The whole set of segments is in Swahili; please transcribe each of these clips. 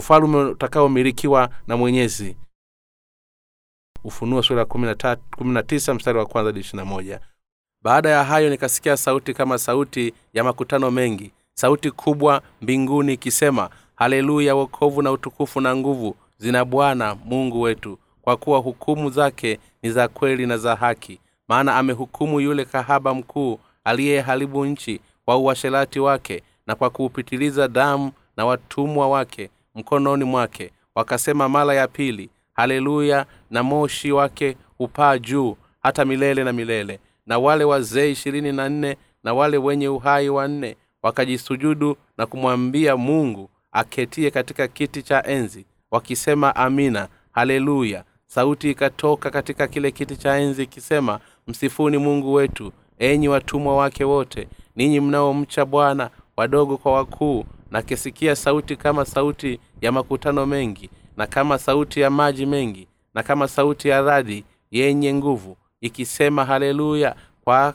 ufalume utakaomilikiwa na mwenyezi. Ufunuo sura ya mstari wa kwanza baada ya hayo nikasikia sauti kama sauti ya makutano mengi sauti kubwa mbinguni ikisema haleluya wokovu na utukufu na nguvu zina bwana mungu wetu kwa kuwa hukumu zake ni za kweli na za haki. Maana amehukumu yule kahaba mkuu aliyeharibu nchi kwa uasherati wake na kwa kuupitiliza damu na watumwa wake mkononi mwake. Wakasema mara ya pili. Haleluya! Na moshi wake hupaa juu hata milele na milele. Na wale wazee ishirini na nne na wale wenye uhai wanne wakajisujudu na kumwambia mungu aketie katika kiti cha enzi wakisema amina haleluya. Sauti ikatoka katika kile kiti cha enzi ikisema msifuni mungu wetu enyi watumwa wake wote ninyi mnaomcha bwana wadogo kwa wakuu na kisikia sauti kama sauti ya makutano mengi na kama sauti ya maji mengi na kama sauti ya radi yenye nguvu ikisema haleluya kwa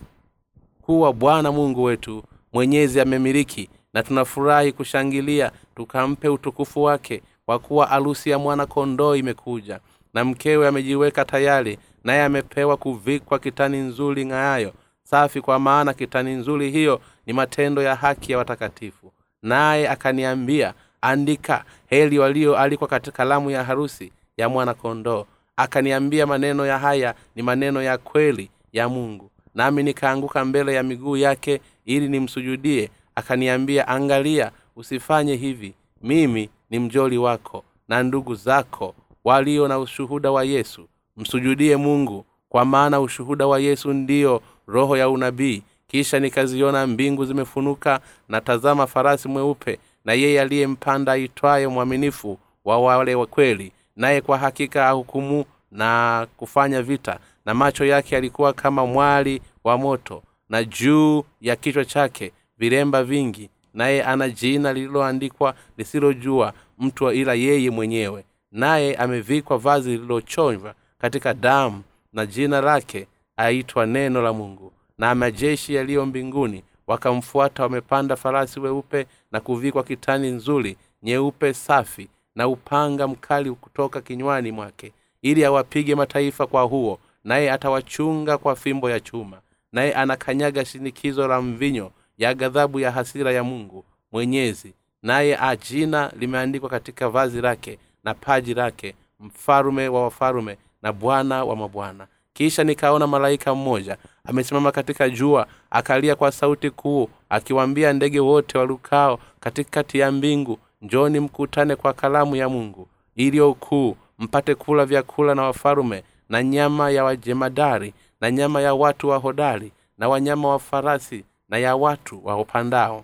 kuwa bwana mungu wetu mwenyezi amemiliki na tunafurahi kushangilia tukampe utukufu wake kwa kuwa alusi ya mwana kondoo imekuja na mkewe amejiweka tayari naye amepewa kuvikwa kitani nzuri ng'ayayo safi kwa maana kitani nzuri hiyo ni matendo ya haki ya watakatifu naye akaniambia andika heli walioalikwa katika kalamu ya harusi ya mwana kondoo akaniambia maneno ya haya ni maneno ya kweli ya mungu. Nami nikaanguka mbele ya miguu yake ili nimsujudie. Akaniambia angalia usifanye hivi. Mimi ni mjoli wako na ndugu zako walio na ushuhuda wa yesu. Msujudie mungu kwa maana ushuhuda wa yesu ndiyo roho ya unabii kisha nikaziona mbingu zimefunuka na tazama farasi mweupe na yeye aliyempanda aitwaye mwaminifu wa wale wa kweli. Naye kwa hakika ahukumu na kufanya vita na macho yake yalikuwa kama mwali wa moto na juu ya kichwa chake viremba vingi. Naye ana jina lililoandikwa lisilojua mtu ila yeye mwenyewe. Naye amevikwa vazi lililochonjwa katika damu na jina lake aitwa neno la mungu na majeshi yaliyo mbinguni wakamfuata wamepanda farasi weupe na kuvikwa kitani nzuri nyeupe safi na upanga mkali kutoka kinywani mwake ili awapige mataifa kwa huo naye atawachunga kwa fimbo ya chuma naye anakanyaga shinikizo la mvinyo ya ghadhabu ya hasira ya mungu mwenyezi naye ajina limeandikwa katika vazi lake na paji lake mfalume wa wafalume na bwana wa mabwana kisha nikaona malaika mmoja amesimama katika jua akalia kwa sauti kuu akiwaambia ndege wote walukao katikati ya mbingu njoni mkutane kwa kalamu ya mungu iliyo kuu mpate kula vyakula na wafalume na nyama ya wajemadari na nyama ya watu wa hodari na wanyama wa farasi na ya watu waupandao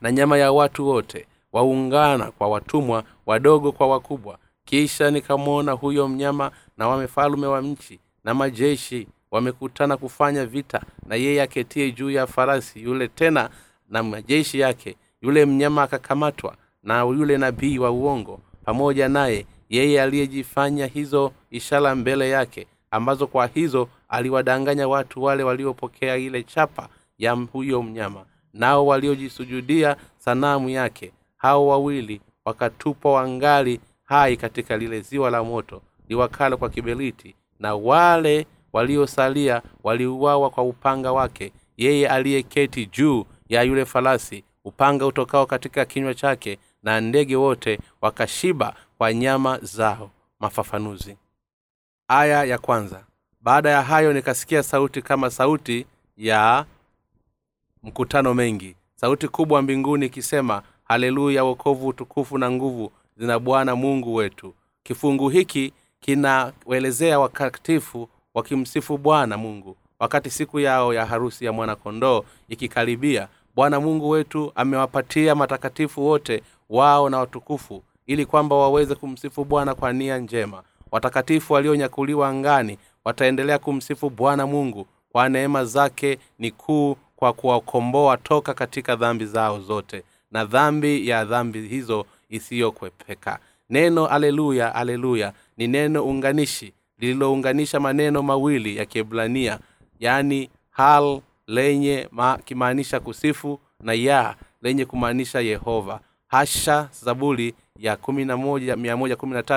na nyama ya watu wote waungana kwa watumwa wadogo kwa wakubwa kisha nikamwona huyo mnyama na wamefalume wa nchi na majeshi wamekutana kufanya vita na yeye aketie juu ya farasi yule tena na majeshi yake. Yule mnyama akakamatwa na yule nabii wa uongo pamoja naye yeye aliyejifanya hizo ishara mbele yake ambazo kwa hizo aliwadanganya watu wale waliopokea ile chapa ya huyo mnyama. Nao waliojisujudia sanamu yake hao wawili wakatupwa wangali hai katika lile ziwa la moto liwakalo kwa kiberiti na wale waliosalia waliuawa kwa upanga wake. Yeye aliyeketi juu ya yule farasi upanga utokao katika kinywa chake na ndege wote wakashiba kwa nyama zao. Mafafanuzi. Aya ya kwanza. Baada ya hayo nikasikia sauti kama sauti ya mkutano mengi. Sauti kubwa mbinguni ikisema haleluya wokovu utukufu na nguvu zina bwana mungu wetu. Kifungu hiki kinawelezea wakatifu wakimsifu bwana mungu. Wakati siku yao ya harusi ya mwanakondoo ikikaribia bwana mungu wetu amewapatia matakatifu wote wao na watukufu ili kwamba waweze kumsifu bwana kwa nia njema. Watakatifu walionyakuliwa angani wataendelea kumsifu bwana mungu kwa neema zake ni kuu kwa kuwakomboa toka katika dhambi zao zote. Na dhambi ya dhambi hizo isiyokwepeka neno aleluya aleluya ni neno unganishi lililounganisha maneno mawili ya kiebrania yaani hal lenye kimaanisha kusifu na ya lenye kumaanisha yehova hasha zaburi ya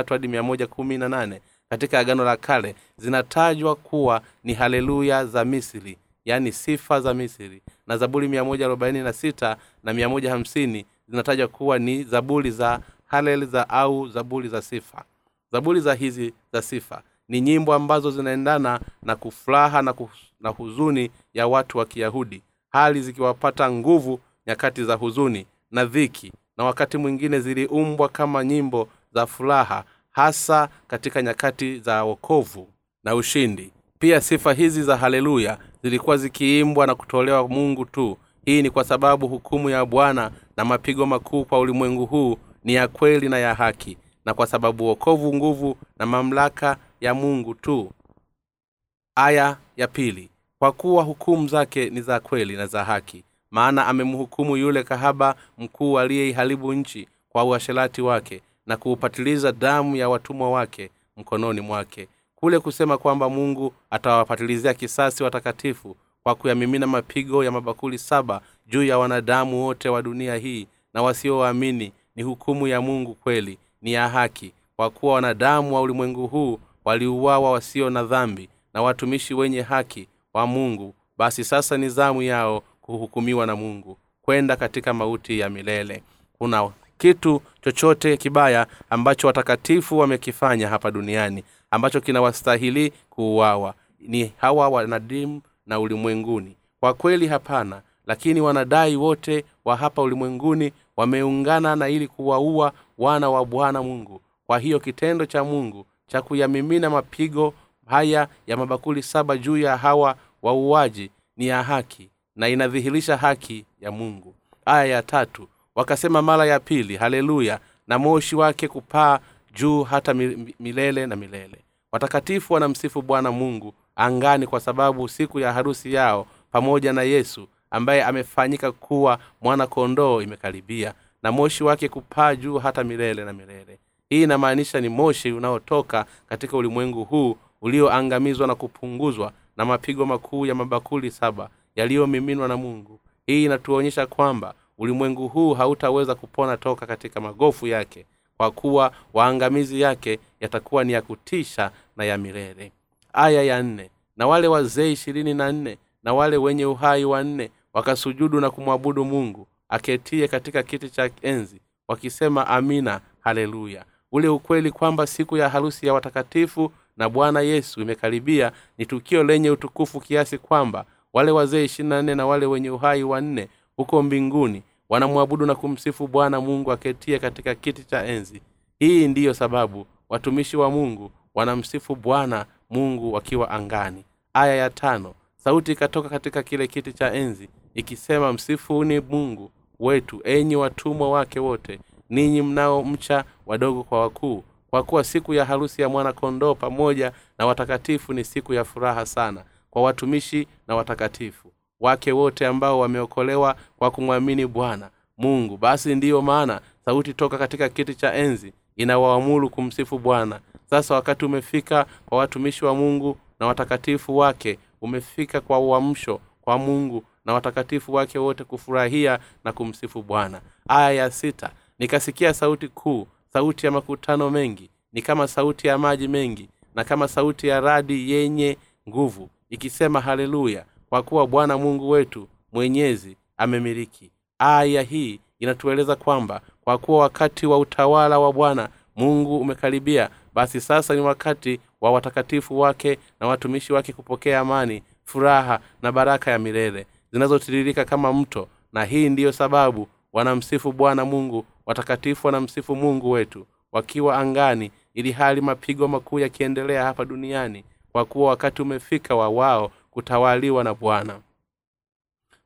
hadi nane katika agano la kale zinatajwa kuwa ni haleluya za misri yaani sifa za misri na zaburi 146 na 150 zinataja kuwa ni zabuli za halel za au zabuli za sifa. Zabuli za hizi za sifa ni nyimbo ambazo zinaendana na kufuraha na, na huzuni ya watu wa kiyahudi. Hali zikiwapata nguvu nyakati za huzuni na dhiki na wakati mwingine ziliumbwa kama nyimbo za furaha hasa katika nyakati za wokovu na ushindi. Pia sifa hizi za haleluya zilikuwa zikiimbwa na kutolewa mungu tu hii ni kwa sababu hukumu ya bwana na mapigo makuu kwa ulimwengu huu ni ya kweli na ya haki na kwa sababu wokovu nguvu na mamlaka ya mungu tu. Aya ya pili. Kwa kuwa hukumu zake ni za kweli na za haki maana amemhukumu yule kahaba mkuu aliyeiharibu nchi kwa uasherati wake na kuupatiliza damu ya watumwa wake mkononi mwake. Kule kusema kwamba mungu atawapatilizia kisasi watakatifu kwa kuyamimina mapigo ya mabakuli saba juu ya wanadamu wote wa dunia hii na wasioamini ni hukumu ya mungu kweli ni ya haki kwa kuwa wanadamu wa ulimwengu huu waliuawa wasio na dhambi na watumishi wenye haki wa mungu. Basi sasa ni zamu yao kuhukumiwa na mungu kwenda katika mauti ya milele. Kuna kitu chochote kibaya ambacho watakatifu wamekifanya hapa duniani ambacho kinawastahili kuuawa? Ni hawa wanadimu na ulimwenguni. Kwa kweli hapana lakini wanadai wote wa hapa ulimwenguni wameungana na ili kuwaua wana wa bwana mungu. Kwa hiyo kitendo cha mungu cha kuyamimina mapigo haya ya mabakuli saba juu ya hawa wauaji ni ya haki na inadhihirisha haki ya mungu. Aya ya tatu wakasema mara ya pili haleluya na moshi wake kupaa juu hata milele na milele. Watakatifu wanamsifu bwana mungu angani kwa sababu siku ya harusi yao pamoja na yesu ambaye amefanyika kuwa mwana kondoo imekaribia na moshi wake kupaa juu hata milele na milele. Hii inamaanisha ni moshi unaotoka katika ulimwengu huu ulioangamizwa na kupunguzwa na mapigo makuu ya mabakuli saba yaliyomiminwa na mungu. Hii inatuonyesha kwamba ulimwengu huu hautaweza kupona toka katika magofu yake kwa kuwa waangamizi yake yatakuwa ni ya kutisha na ya milele aya ya nne. Na wale wazee ishirini na nne na wale wenye uhai wanne wakasujudu na kumwabudu mungu aketie katika kiti cha enzi wakisema amina haleluya. Ule ukweli kwamba siku ya harusi ya watakatifu na bwana yesu imekaribia ni tukio lenye utukufu kiasi kwamba wale wazee ishirina nne na wale wenye uhai wanne huko mbinguni wanamwabudu na kumsifu bwana mungu aketie katika kiti cha enzi. Hii ndiyo sababu watumishi wa mungu wanamsifu bwana mungu wakiwa angani. Aya ya tano sauti ikatoka katika kile kiti cha enzi ikisema msifuni mungu wetu enyi watumwa wake wote ninyi mnao mcha wadogo kwa wakuu. Kwa kuwa siku ya harusi ya mwana kondoo pamoja na watakatifu ni siku ya furaha sana kwa watumishi na watakatifu wake wote ambao wameokolewa kwa kumwamini bwana mungu. Basi ndiyo maana sauti toka katika kiti cha enzi inawaamuru kumsifu bwana sasa wakati umefika kwa watumishi wa mungu na watakatifu wake umefika kwa uamsho kwa mungu na watakatifu wake wote kufurahia na kumsifu bwana. Aya ya sita nikasikia sauti kuu sauti ya makutano mengi ni kama sauti ya maji mengi na kama sauti ya radi yenye nguvu ikisema haleluya kwa kuwa bwana mungu wetu mwenyezi amemiliki. Aya hii inatueleza kwamba kwa kuwa wakati wa utawala wa bwana mungu umekaribia basi sasa ni wakati wa watakatifu wake na watumishi wake kupokea amani furaha na baraka ya milele zinazotiririka kama mto. Na hii ndiyo sababu wanamsifu bwana mungu watakatifu wanamsifu mungu wetu wakiwa angani ili hali mapigo makuu yakiendelea hapa duniani kwa kuwa wakati umefika wa wao kutawaliwa na bwana.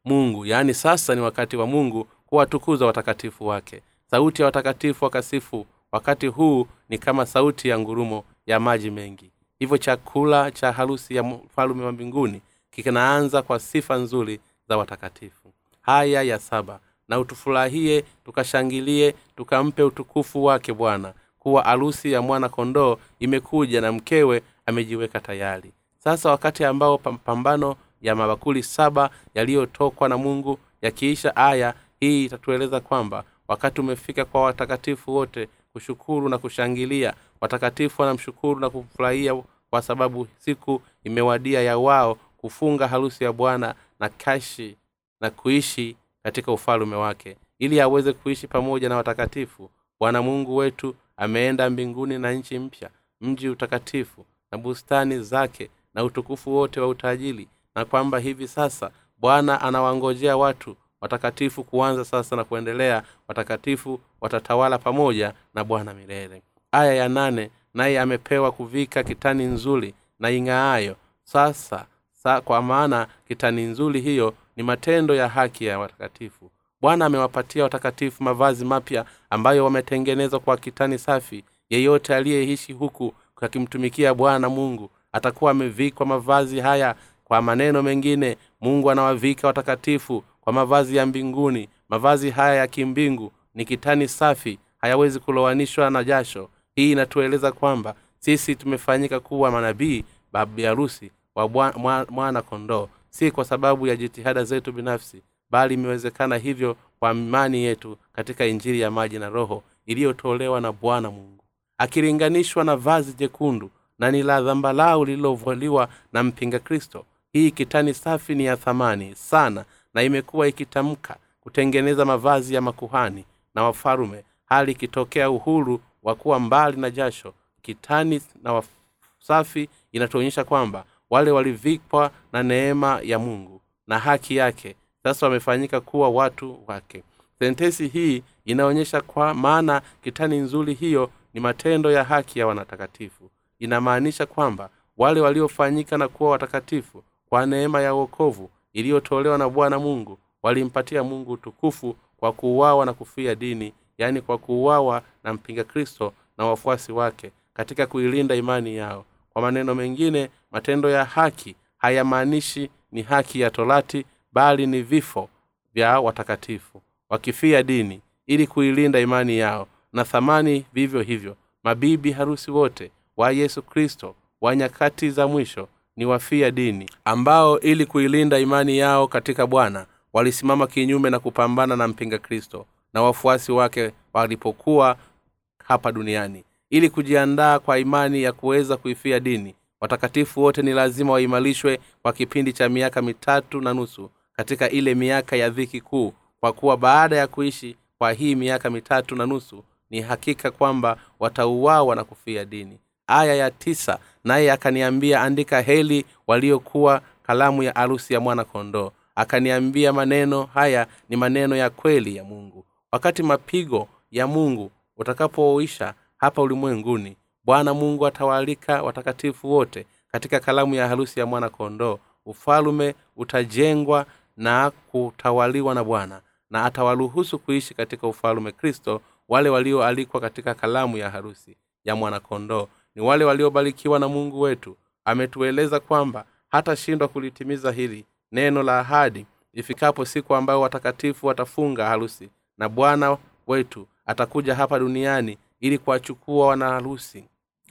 Mungu yaani sasa ni wakati wa mungu kuwatukuza watakatifu wake. Sauti ya watakatifu wakasifu wakati huu ni kama sauti ya ngurumo ya maji mengi. Hivyo chakula cha harusi ya mfalume wa mbinguni kinaanza kwa sifa nzuri za watakatifu. Haya ya saba na utufurahie tukashangilie tukampe utukufu wake bwana kuwa arusi ya mwana kondoo imekuja na mkewe amejiweka tayari. Sasa wakati ambao pambano ya mabakuli saba yaliyotokwa na mungu yakiisha aya hii itatueleza kwamba wakati umefika kwa watakatifu wote kushukuru na kushangilia. Watakatifu wanamshukuru na kufurahia kwa sababu siku imewadia ya wao kufunga harusi ya bwana na kashi na kuishi katika ufalume wake. Ili aweze kuishi pamoja na watakatifu bwana mungu wetu ameenda mbinguni na nchi mpya mji utakatifu na bustani zake na utukufu wote wa utajiri. Na kwamba hivi sasa bwana anawangojea watu watakatifu kuanza sasa na kuendelea watakatifu watatawala pamoja na bwana milele. Aya ya nane naye amepewa kuvika kitani nzuri na ing'aayo. Sasa sa, kwa maana kitani nzuri hiyo ni matendo ya haki ya watakatifu. Bwana amewapatia watakatifu mavazi mapya ambayo wametengenezwa kwa kitani safi. Yeyote aliyeishi huku akimtumikia bwana mungu atakuwa amevikwa mavazi haya. Kwa maneno mengine mungu anawavika watakatifu kwa mavazi ya mbinguni mavazi haya ya kimbingu ni kitani safi hayawezi kulowanishwa na jasho. Hii inatueleza kwamba sisi tumefanyika kuwa manabii babi harusi wa mwana kondoo. Si kwa sababu ya jitihada zetu binafsi bali imewezekana hivyo kwa imani yetu katika injili ya maji na roho iliyotolewa na bwana mungu. Akilinganishwa na vazi jekundu na ni la dhambalau lililovaliwa na mpinga kristo hii kitani safi ni ya thamani sana na imekuwa ikitamka kutengeneza mavazi ya makuhani na wafalume hali ikitokea uhuru wa kuwa mbali na jasho kitani na wasafi inatuonyesha kwamba wale walivikwa na neema ya mungu na haki yake sasa wamefanyika kuwa watu wake. Sentesi hii inaonyesha kwa maana kitani nzuri hiyo ni matendo ya haki ya wanatakatifu. Inamaanisha kwamba wale waliofanyika na kuwa watakatifu kwa neema ya uokovu iliyotolewa na bwana mungu walimpatia mungu utukufu kwa kuuawa na kufia dini yaani kwa kuuawa na mpinga kristo na wafuasi wake katika kuilinda imani yao. Kwa maneno mengine matendo ya haki hayamaanishi ni haki ya torati bali ni vifo vya watakatifu wakifia dini ili kuilinda imani yao. Na thamani vivyo hivyo mabibi harusi wote wa yesu kristo wa nyakati za mwisho ni wafia dini ambao ili kuilinda imani yao katika bwana walisimama kinyume na kupambana na mpinga kristo na wafuasi wake walipokuwa hapa duniani. Ili kujiandaa kwa imani ya kuweza kuifia dini watakatifu wote ni lazima waimarishwe kwa kipindi cha miaka mitatu na nusu katika ile miaka ya dhiki kuu kwa kuwa baada ya kuishi kwa hii miaka mitatu na nusu ni hakika kwamba watauawa na kufia dini aya ya tisa. Naye akaniambia andika heli waliokuwa kalamu ya arusi ya mwana kondoo. Akaniambia maneno haya ni maneno ya kweli ya mungu. Wakati mapigo ya mungu utakapoisha hapa ulimwenguni bwana mungu atawaalika watakatifu wote katika kalamu ya harusi ya mwana kondoo. Ufalume utajengwa na kutawaliwa na bwana na atawaruhusu kuishi katika ufalume kristo wale walioalikwa katika kalamu ya harusi ya mwanakondoo ni wale waliobarikiwa na mungu wetu. Ametueleza kwamba hatashindwa kulitimiza hili neno la ahadi ifikapo siku ambayo watakatifu watafunga harusi na bwana wetu atakuja hapa duniani ili kuwachukua wanaharusi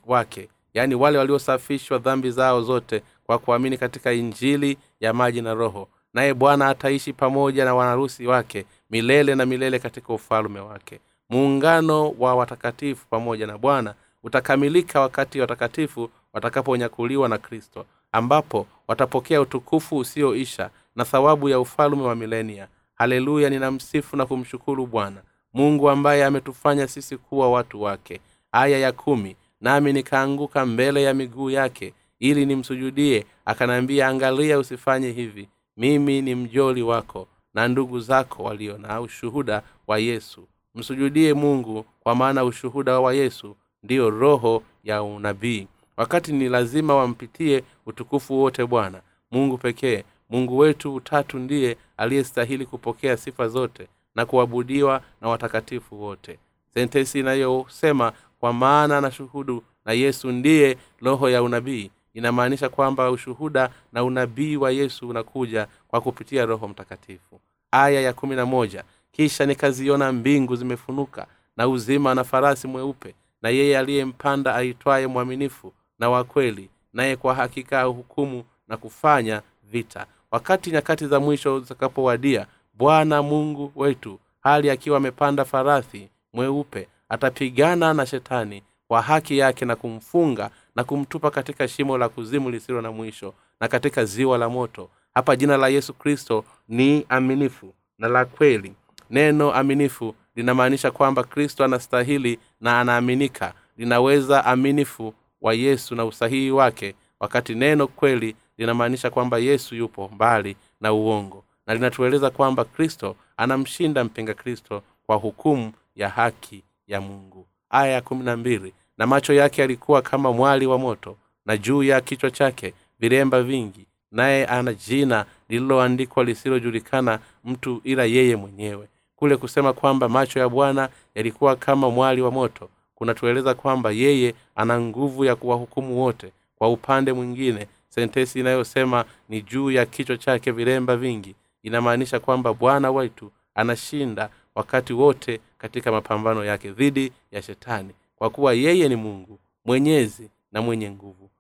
wake yaani wale waliosafishwa dhambi zao zote kwa kuamini katika injili ya maji na roho. Naye bwana ataishi pamoja na wanaharusi wake milele na milele katika ufalume wake. Muungano wa watakatifu pamoja na bwana utakamilika wakati watakatifu watakaponyakuliwa na kristo ambapo watapokea utukufu usioisha na thawabu ya ufalume wa milenia. Haleluya ninamsifu na kumshukuru bwana mungu ambaye ametufanya sisi kuwa watu wake. Aya ya kumi nami nikaanguka mbele ya miguu yake ili nimsujudie akanaambia angalia usifanye hivi. Mimi ni mjoli wako na ndugu zako walio na ushuhuda wa yesu. Msujudie mungu kwa maana ushuhuda wa yesu ndiyo roho ya unabii. Wakati ni lazima wampitie utukufu wote bwana mungu pekee. Mungu wetu utatu ndiye aliyestahili kupokea sifa zote na kuabudiwa na watakatifu wote. Sentensi inayosema kwa maana na shuhudu na yesu ndiye roho ya unabii. Inamaanisha kwamba ushuhuda na unabii wa yesu unakuja kwa kupitia roho mtakatifu. Aya ya kumi na moja kisha nikaziona mbingu zimefunuka na uzima na farasi mweupe na yeye aliyempanda aitwaye mwaminifu na wakweli naye kwa hakika hukumu na kufanya vita. Wakati nyakati za mwisho zitakapowadia bwana mungu wetu hali akiwa amepanda farasi mweupe atapigana na shetani kwa haki yake na kumfunga na kumtupa katika shimo la kuzimu lisilo na mwisho na katika ziwa la moto. Hapa jina la yesu kristo ni aminifu na la kweli. Neno aminifu linamaanisha kwamba kristo anastahili na anaaminika. Linaweza aminifu wa yesu na usahihi wake wakati neno kweli linamaanisha kwamba yesu yupo mbali na uongo. Na linatueleza kwamba kristo anamshinda mpinga kristo kwa hukumu ya haki ya mungu. Aya ya kumi na mbili na macho yake yalikuwa kama mwali wa moto na juu ya kichwa chake viremba vingi naye ana jina lililoandikwa lisilojulikana mtu ila yeye mwenyewe kule kusema kwamba macho ya bwana yalikuwa kama mwali wa moto. Kunatueleza kwamba yeye ana nguvu ya kuwahukumu wote. Kwa upande mwingine sentesi inayosema ni juu ya kichwa chake vilemba vingi. Inamaanisha kwamba bwana wetu anashinda wakati wote katika mapambano yake dhidi ya shetani. Kwa kuwa yeye ni mungu mwenyezi na mwenye nguvu.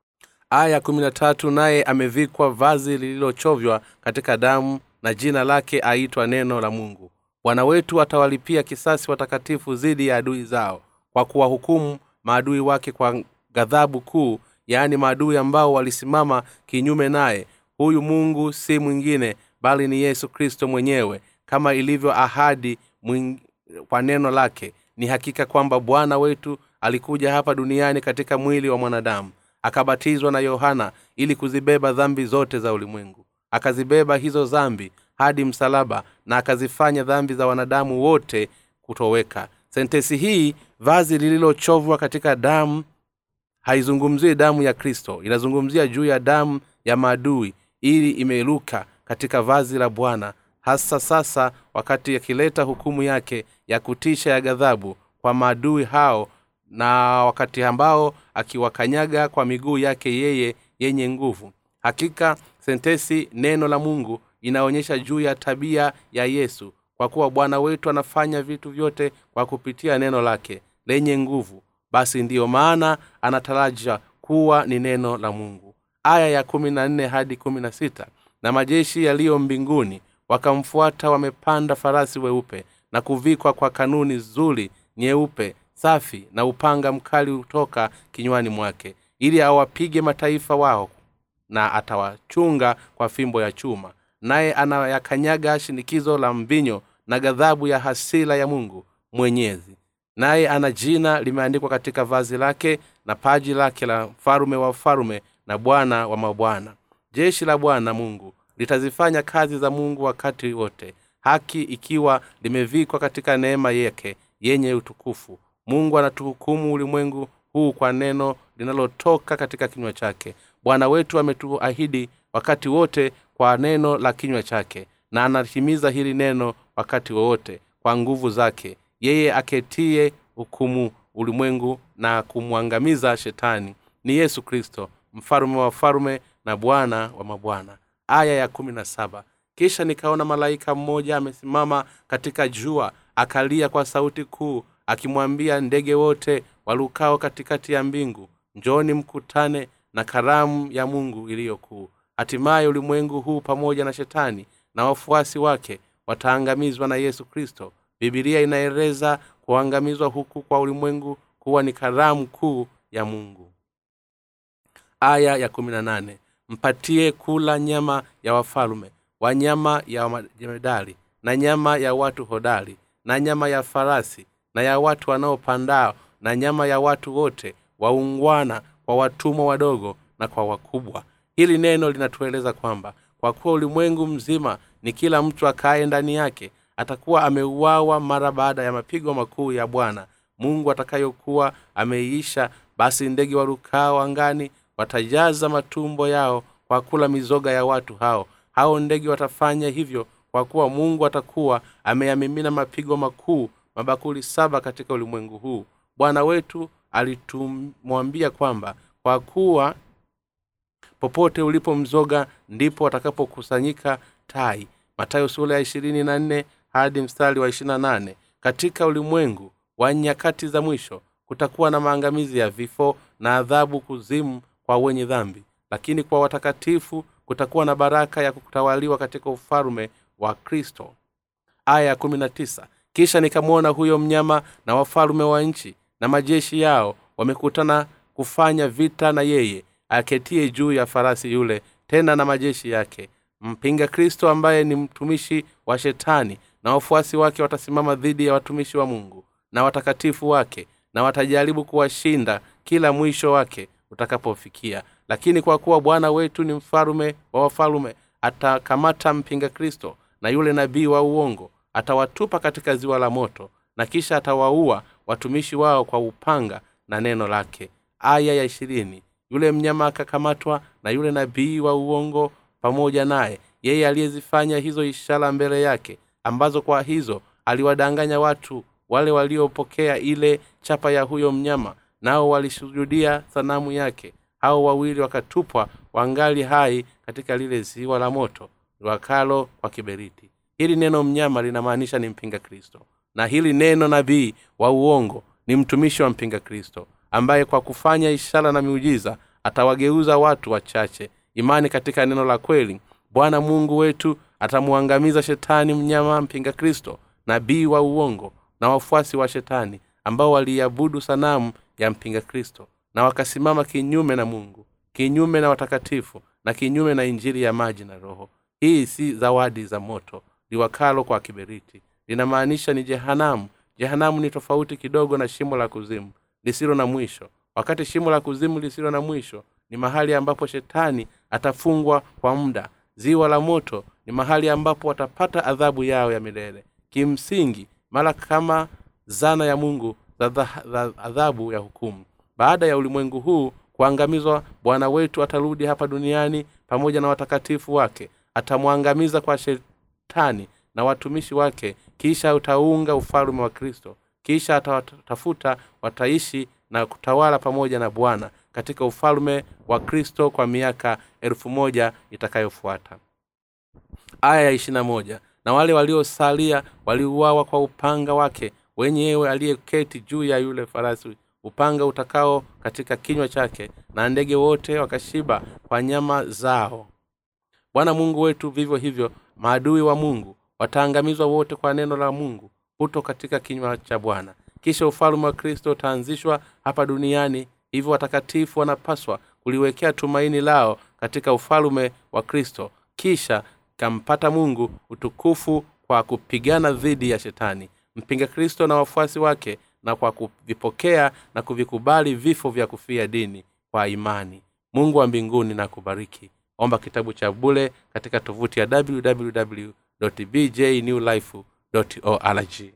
Aya kumi na tatu naye amevikwa vazi lililochovywa katika damu na jina lake aitwa neno la mungu bwana wetu atawalipia kisasi watakatifu dhidi ya adui zao kwa kuwahukumu maadui wake kwa ghadhabu kuu yaani maadui ambao walisimama kinyume naye. Huyu mungu si mwingine bali ni yesu kristo mwenyewe kama ilivyo ahadi kwa neno lake. Ni hakika kwamba bwana wetu alikuja hapa duniani katika mwili wa mwanadamu akabatizwa na yohana ili kuzibeba dhambi zote za ulimwengu akazibeba hizo dhambi hadi msalaba na akazifanya dhambi za wanadamu wote kutoweka. Sentesi hii vazi lililochovwa katika damu haizungumzii damu ya kristo. Inazungumzia juu ya damu ya maadui ili imeruka katika vazi la bwana hasa sasa wakati akileta hukumu yake ya kutisha ya ghadhabu kwa maadui hao na wakati ambao akiwakanyaga kwa miguu yake yeye yenye nguvu. Hakika sentesi neno la mungu inaonyesha juu ya tabia ya yesu kwa kuwa bwana wetu anafanya vitu vyote kwa kupitia neno lake lenye nguvu. Basi ndiyo maana anataraja kuwa ni neno la mungu. Aya ya hadi na majeshi yaliyo mbinguni wakamfuata wamepanda farasi weupe na kuvikwa kwa kanuni zuri nyeupe safi na upanga mkali hutoka kinywani mwake ili awapige mataifa wao na atawachunga kwa fimbo ya chuma naye anayakanyaga shinikizo la mvinyo na ghadhabu ya hasila ya mungu mwenyezi. Naye ana jina limeandikwa katika vazi lake na paji lake la mfalume wa falume na bwana wa mabwana. Jeshi la bwana mungu litazifanya kazi za mungu wakati wote haki ikiwa limevikwa katika neema yake yenye utukufu. Mungu anatuhukumu ulimwengu huu kwa neno linalotoka katika kinywa chake. Bwana wetu ametuahidi wakati wote kwa neno la kinywa chake na anatimiza hili neno wakati wowote kwa nguvu zake. Yeye aketie hukumu ulimwengu na kumwangamiza shetani ni yesu kristo mfalume wa falume na bwana wa mabwana. Aya ya kumi na saba. Kisha nikaona malaika mmoja amesimama katika jua akalia kwa sauti kuu akimwambia ndege wote walukao katikati ya mbingu njoni mkutane na karamu ya mungu iliyokuu hatimaye ulimwengu huu pamoja na shetani na wafuasi wake wataangamizwa na yesu kristo. Bibilia inaeleza kuangamizwa huku kwa ulimwengu kuwa ni karamu kuu ya mungu. Aya ya kumi na mpatie kula nyama ya wafalume wanyama ya majemedari na nyama ya watu hodari na nyama ya farasi na ya watu wanaopandao na nyama ya watu wote waungwana kwa watumwa wadogo na kwa wakubwa hili neno linatueleza kwamba kwa kuwa ulimwengu mzima ni kila mtu akaye ndani yake atakuwa ameuawa mara baada ya mapigo makuu ya bwana. Mungu atakayokuwa ameiisha basi ndege warukao angani watajaza matumbo yao kwa kula mizoga ya watu hao. Hao ndege watafanya hivyo kwa kuwa mungu atakuwa ameyamimina mapigo makuu mabakuli saba katika ulimwengu huu. Bwana wetu alitumwambia kwamba kwa kuwa popote ulipo mzoga ndipo watakapokusanyika tai. Matayo sura ya ishirini na nne hadi mstari wa ishirina nane. Katika ulimwengu wa nyakati za mwisho kutakuwa na maangamizi ya vifo na adhabu kuzimu kwa wenye dhambi. Lakini kwa watakatifu kutakuwa na baraka ya kutawaliwa katika ufalume wa kristo. Aya ya kumi na tisa. Kisha nikamwona huyo mnyama na wafalume wa nchi na majeshi yao wamekutana kufanya vita na yeye aketie juu ya farasi yule tena na majeshi yake. Mpinga kristo ambaye ni mtumishi wa shetani na wafuasi wake watasimama dhidi ya watumishi wa mungu na watakatifu wake na watajaribu kuwashinda kila mwisho wake utakapofikia. Lakini kwa kuwa bwana wetu ni mfalume wa wafalume atakamata mpinga kristo na yule nabii wa uongo atawatupa katika ziwa la moto na kisha atawaua watumishi wao kwa upanga na neno lake. Aya ya ishirini yule mnyama akakamatwa na yule nabii wa uongo pamoja naye. Yeye aliyezifanya hizo ishara mbele yake ambazo kwa hizo aliwadanganya watu wale waliopokea ile chapa ya huyo mnyama nao walisujudia sanamu yake. Hao wawili wakatupwa wangali hai katika lile ziwa la moto liwakalo kwa kiberiti. Hili neno mnyama linamaanisha ni mpinga kristo na hili neno nabii wa uongo ni mtumishi wa mpinga kristo ambaye kwa kufanya ishara na miujiza atawageuza watu wachache. Imani katika neno la kweli bwana mungu wetu atamwangamiza shetani mnyama mpinga kristo nabii wa uongo na wafuasi wa shetani ambao waliabudu sanamu ya mpinga kristo na wakasimama kinyume na mungu kinyume na watakatifu na kinyume na injili ya maji na roho. Hii si zawadi za moto liwakalo kwa kiberiti. Linamaanisha ni jehanamu. Jehanamu ni tofauti kidogo na shimo la kuzimu lisilo na mwisho. Wakati shimo la kuzimu lisilo na mwisho ni mahali ambapo shetani atafungwa kwa muda. Ziwa la moto ni mahali ambapo watapata adhabu yao ya milele. Kimsingi mara kama zana ya mungu za adhabu ya hukumu. Baada ya ulimwengu huu kuangamizwa bwana wetu atarudi hapa duniani pamoja na watakatifu wake. Atamwangamiza kwa shetani na watumishi wake kisha utaunga ufalume wa kristo kisha atawatafuta wataishi na kutawala pamoja na bwana katika ufalume wa kristo kwa miaka elfu moja itakayofuata. Aya ya ishirina moja. Na wale waliosalia waliuawa kwa upanga wake wenyewe aliyeketi juu ya yule farasi. Upanga utakao katika kinywa chake na ndege wote wakashiba kwa nyama zao. Bwana mungu wetu vivyo hivyo maadui wa mungu wataangamizwa wote kwa neno la mungu huto katika kinywa cha bwana. Kisha ufalume wa kristo utaanzishwa hapa duniani hivyo watakatifu wanapaswa kuliwekea tumaini lao katika ufalume wa kristo. Kisha kampata mungu utukufu kwa kupigana dhidi ya shetani mpinga kristo na wafuasi wake na kwa kuvipokea na kuvikubali vifo vya kufia dini kwa imani. Mungu wa mbinguni na kubariki. Omba kitabu cha bule katika tovuti ya www bjnewlife or allergy